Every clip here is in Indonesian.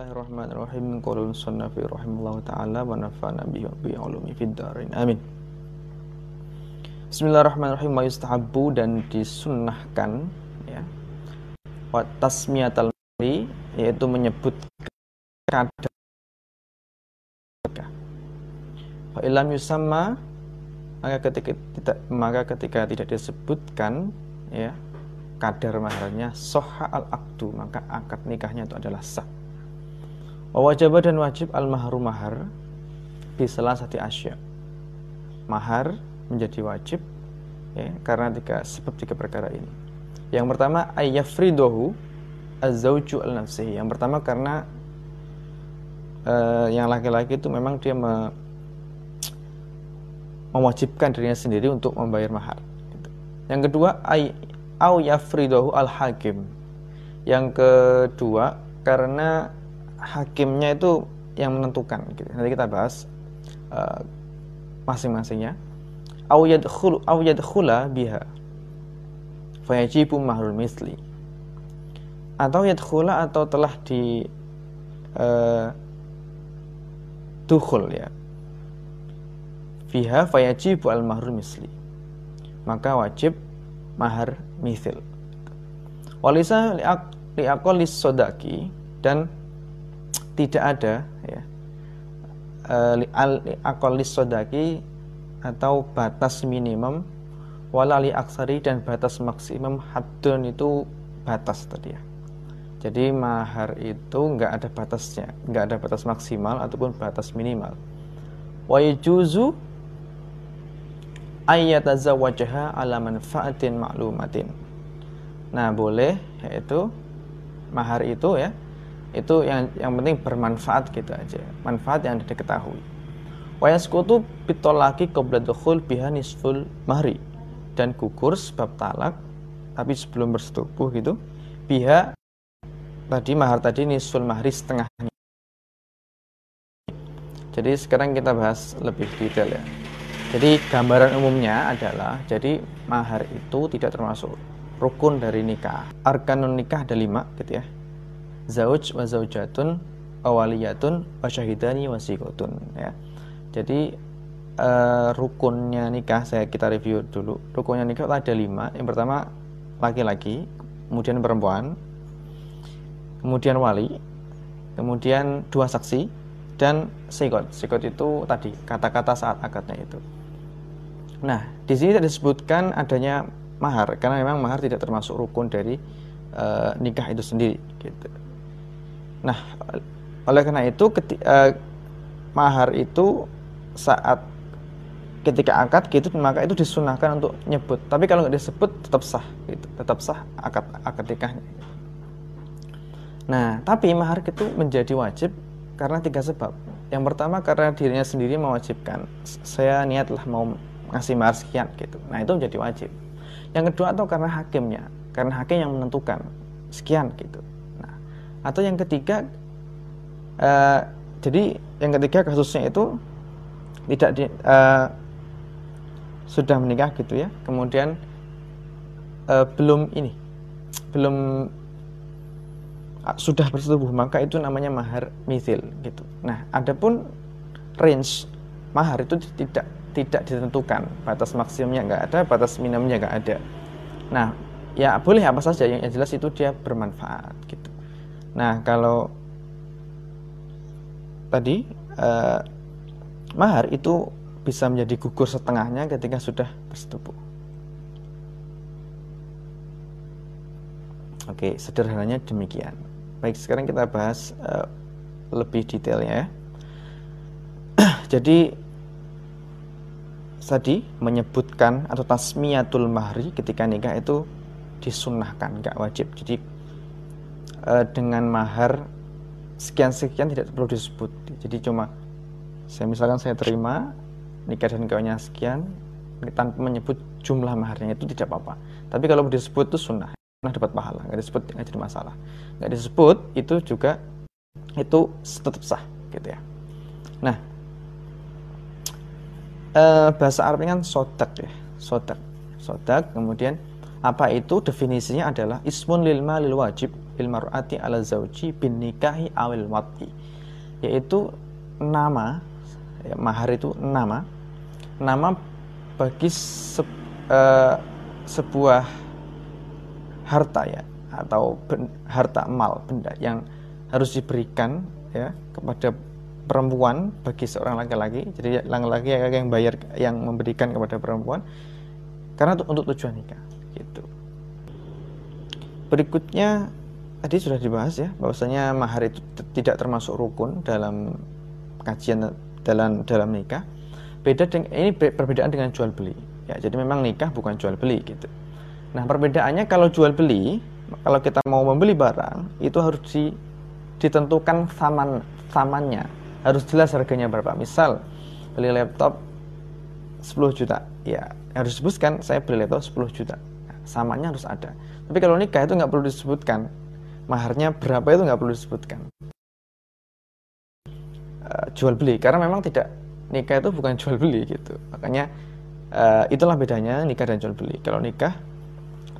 Bismillahirrahmanirrahim. Qulun sunnafi rahimahullah ta'ala wa nafa'na bihi wa bi ulumi fid darin. Amin. Bismillahirrahmanirrahim. Wa yustahabbu dan disunnahkan ya. Wa tasmiyatal mari yaitu menyebut kadar Fa ilam yusamma maka ketika tidak maka ketika tidak disebutkan ya kadar maharnya soha al akdu maka akad nikahnya itu adalah sah Wajib dan wajib al mahru mahar bisalah satu asya. Mahar menjadi wajib ya, karena tiga sebab tiga perkara ini. Yang pertama ayyafridohu azauju al nafsihi. Yang pertama karena uh, yang laki-laki itu memang dia me, mewajibkan dirinya sendiri untuk membayar mahar. Yang kedua ay au yafridohu al hakim. Yang kedua karena hakimnya itu yang menentukan gitu. Nanti kita bahas uh, masing-masingnya. Au yadkhulu biha fayajibu mahrul misli. Atau yadkhula atau telah di uh, dukhul ya. Fiha fayajibu al mahrul misli. Maka wajib mahar misil. Walisa liaqolis sodaki dan tidak ada ya. Eh, al sodaki atau batas minimum walali aksari dan batas maksimum hadun itu batas tadi ya. Jadi mahar itu nggak ada batasnya nggak ada batas maksimal ataupun batas minimal. Wa yujuzu ayyatazawwajaha ala manfaatin maklumatin nah boleh yaitu mahar itu ya itu yang yang penting bermanfaat gitu aja. Manfaat yang diketahui. Wayaskutu pitolaki qabla dukhul biha nisful mahri. Dan gugur sebab talak tapi sebelum bersetubuh gitu biha tadi mahar tadi nisful mahri setengahnya. Jadi sekarang kita bahas lebih detail ya. Jadi gambaran umumnya adalah jadi mahar itu tidak termasuk rukun dari nikah. Arkanun nikah ada lima gitu ya zauj wa zaujatun awaliyatun wa syahidani wa sikotun ya. Jadi uh, rukunnya nikah saya kita review dulu. Rukunnya nikah ada lima. Yang pertama laki-laki, kemudian perempuan, kemudian wali, kemudian dua saksi dan sikot. Sikot itu tadi kata-kata saat akadnya itu. Nah, di sini tidak disebutkan adanya mahar karena memang mahar tidak termasuk rukun dari uh, nikah itu sendiri gitu. Nah, oleh karena itu ketika, eh, mahar itu saat ketika akad gitu maka itu disunahkan untuk nyebut. Tapi kalau nggak disebut tetap sah gitu, tetap sah akad akad nikahnya. Nah, tapi mahar itu menjadi wajib karena tiga sebab. Yang pertama karena dirinya sendiri mewajibkan. Saya niatlah mau ngasih mahar sekian gitu. Nah, itu menjadi wajib. Yang kedua atau karena hakimnya, karena hakim yang menentukan sekian gitu atau yang ketiga uh, jadi yang ketiga kasusnya itu tidak di, uh, sudah menikah gitu ya. Kemudian uh, belum ini belum uh, sudah bersetubuh maka itu namanya mahar misil gitu. Nah adapun range mahar itu tidak tidak ditentukan. Batas maksimumnya nggak ada batas minimumnya nggak ada. Nah ya boleh apa saja yang jelas itu dia bermanfaat Nah, kalau tadi eh, mahar itu bisa menjadi gugur setengahnya ketika sudah bersetubuh. Oke, sederhananya demikian. Baik, sekarang kita bahas eh, lebih detailnya ya. Jadi tadi menyebutkan atau tasmiyatul mahri ketika nikah itu disunnahkan, nggak wajib. Jadi uh, dengan mahar sekian-sekian tidak perlu disebut. Jadi cuma saya misalkan saya terima nikah dan kawinnya sekian tanpa menyebut jumlah maharnya itu tidak apa-apa. Tapi kalau disebut itu sunnah, sunnah dapat pahala, nggak disebut nggak jadi masalah. Nggak disebut itu juga itu tetap sah gitu ya. Nah, eh, bahasa Arabnya kan sodak ya, sodak, sodak. Kemudian Apa itu? Definisinya adalah ismun lil malil wajib bil mar'ati ala zauji bin nikahi awil wati. Yaitu nama ya, mahar itu nama. Nama bagi se, uh, sebuah harta ya atau ben, harta mal benda yang harus diberikan ya kepada perempuan bagi seorang laki-laki. Jadi laki-laki yang bayar yang memberikan kepada perempuan karena untuk tujuan nikah gitu. Berikutnya tadi sudah dibahas ya bahwasanya mahar itu tidak termasuk rukun dalam kajian dalam dalam nikah beda dengan ini perbedaan dengan jual beli ya jadi memang nikah bukan jual beli gitu nah perbedaannya kalau jual beli kalau kita mau membeli barang itu harus di, ditentukan saman samannya harus jelas harganya berapa. Misal beli laptop 10 juta, ya harus disebutkan saya beli laptop 10 juta. Samanya harus ada. Tapi kalau nikah itu nggak perlu disebutkan. Maharnya berapa itu nggak perlu disebutkan. Uh, jual beli karena memang tidak nikah itu bukan jual beli gitu. Makanya uh, itulah bedanya nikah dan jual beli. Kalau nikah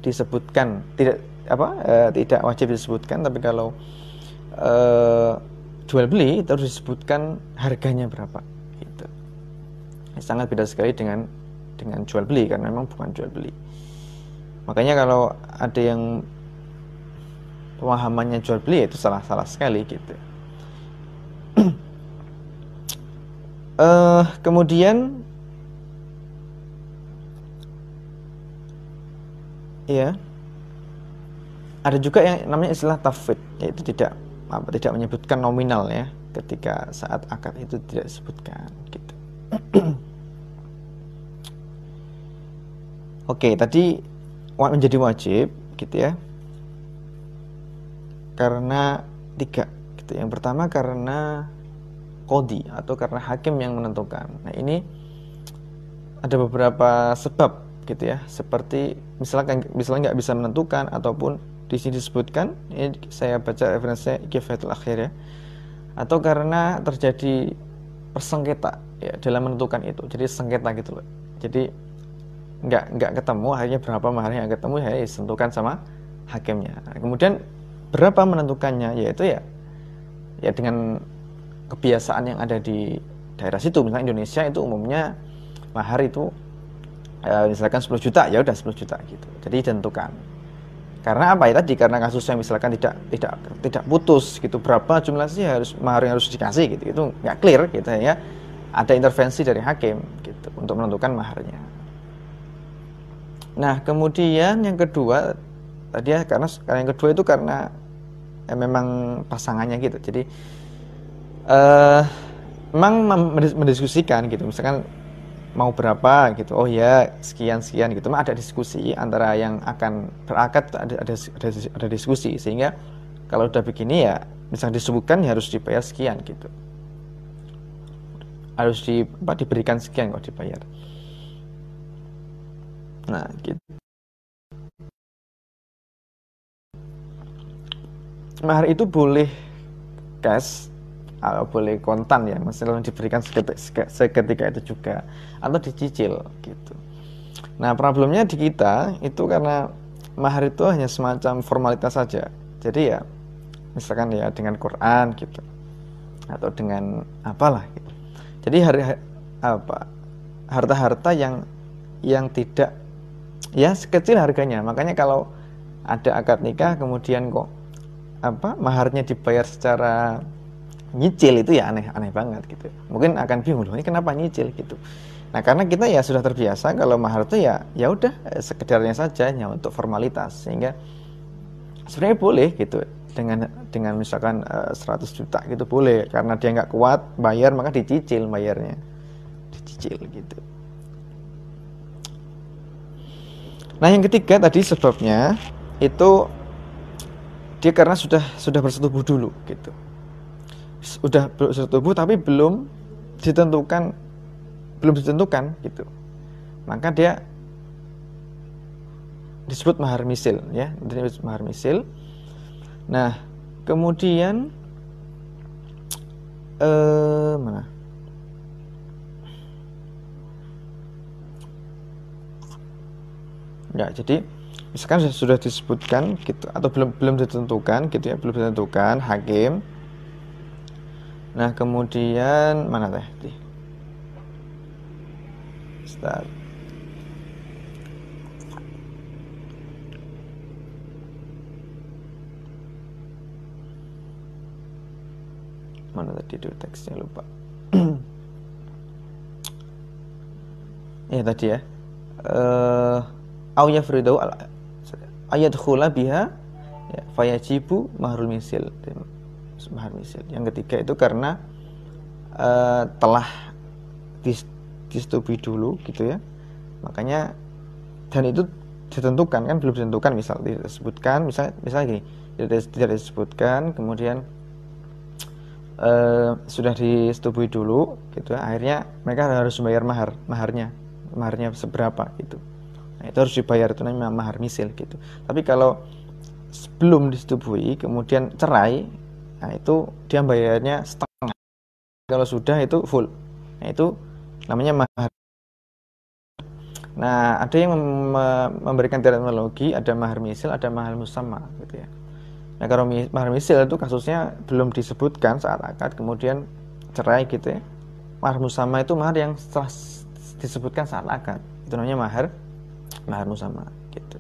disebutkan tidak apa uh, tidak wajib disebutkan tapi kalau uh, jual beli itu harus disebutkan harganya berapa gitu. Sangat beda sekali dengan dengan jual beli karena memang bukan jual beli. Makanya kalau ada yang pemahamannya jual beli itu salah-salah sekali gitu. uh, kemudian ya ada juga yang namanya istilah tafwid yaitu tidak apa tidak menyebutkan nominal ya ketika saat akad itu tidak disebutkan gitu. Oke, tadi menjadi wajib gitu ya. Karena tiga gitu. Yang pertama karena kodi atau karena hakim yang menentukan. Nah, ini ada beberapa sebab gitu ya. Seperti misalkan misalnya nggak bisa menentukan ataupun di sini disebutkan ini saya baca referensinya Kifayatul Akhir ya atau karena terjadi persengketa ya dalam menentukan itu jadi sengketa gitu loh jadi nggak nggak ketemu akhirnya berapa maharnya yang ketemu ya ditentukan sama hakimnya nah, kemudian berapa menentukannya? Yaitu ya ya dengan kebiasaan yang ada di daerah situ. Misalnya Indonesia itu umumnya mahar itu ya, misalkan 10 juta ya udah 10 juta gitu. Jadi ditentukan. Karena apa? Ya tadi karena kasusnya misalkan tidak tidak tidak putus gitu. Berapa jumlah sih harus mahar yang harus dikasih gitu? Itu nggak clear gitu ya. Ada intervensi dari hakim gitu untuk menentukan maharnya. Nah kemudian yang kedua tadi ya karena yang kedua itu karena ya, memang pasangannya gitu. Jadi uh, memang mendiskusikan gitu. Misalkan mau berapa gitu. Oh ya sekian sekian gitu. Mah ada diskusi antara yang akan berakad ada ada ada, ada diskusi. Sehingga kalau udah begini ya misalnya disebutkan ya harus dibayar sekian gitu. Harus di apa, diberikan sekian kok dibayar. Nah gitu mahar itu boleh cash uh, boleh kontan ya maksudnya diberikan seketika, seketika itu juga atau dicicil gitu. Nah problemnya di kita itu karena mahar itu hanya semacam formalitas saja. Jadi ya misalkan ya dengan Quran gitu atau dengan apalah gitu. Jadi hari apa harta-harta yang yang tidak ya sekecil harganya. Makanya kalau ada akad nikah kemudian kok apa maharnya dibayar secara nyicil itu ya aneh aneh banget gitu. Mungkin akan bingung loh ini kenapa nyicil? gitu. Nah karena kita ya sudah terbiasa kalau mahar itu ya ya udah eh, sekedarnya saja hanya untuk formalitas. Sehingga sebenarnya boleh gitu dengan dengan misalkan uh, eh, 100 juta gitu boleh. Karena dia nggak kuat bayar maka dicicil bayarnya. Dicicil gitu. Nah yang ketiga tadi sebabnya itu dia karena sudah sudah bersetubuh dulu gitu. Sudah bersetubuh tapi belum ditentukan belum ditentukan gitu. Maka dia disebut mahar misil ya. Disebut mahar misil. Nah kemudian eh, mana? Ya jadi misalkan sudah, disebutkan gitu atau belum belum ditentukan gitu ya belum ditentukan hakim. Nah kemudian mana teh? Start. mana tadi itu teksnya? Lupa. Ya tadi ya. Uh, au yafridu ayat khula biha ya, fayajibu mahrul misil. Mahar misil. Yang ketiga itu karena uh, telah dis, disetujui dulu gitu ya. Makanya dan itu ditentukan kan belum ditentukan misal disebutkan misal misalnya gini tidak, disebutkan kemudian uh, sudah disetujui dulu gitu ya akhirnya mereka harus membayar mahar maharnya maharnya seberapa gitu Nah, itu harus dibayar itu namanya mahar misil gitu. Tapi kalau sebelum disetujui kemudian cerai, nah itu dia bayarnya setengah. Kalau sudah itu full. Nah, itu namanya mahar. Nah, ada yang memberikan terminologi, ada mahar misil, ada mahar musamma gitu ya. Nah, kalau mahar misil itu kasusnya belum disebutkan saat akad, kemudian cerai gitu ya. Mahar musamma itu mahar yang setelah disebutkan saat akad. Itu namanya mahar mahar sama gitu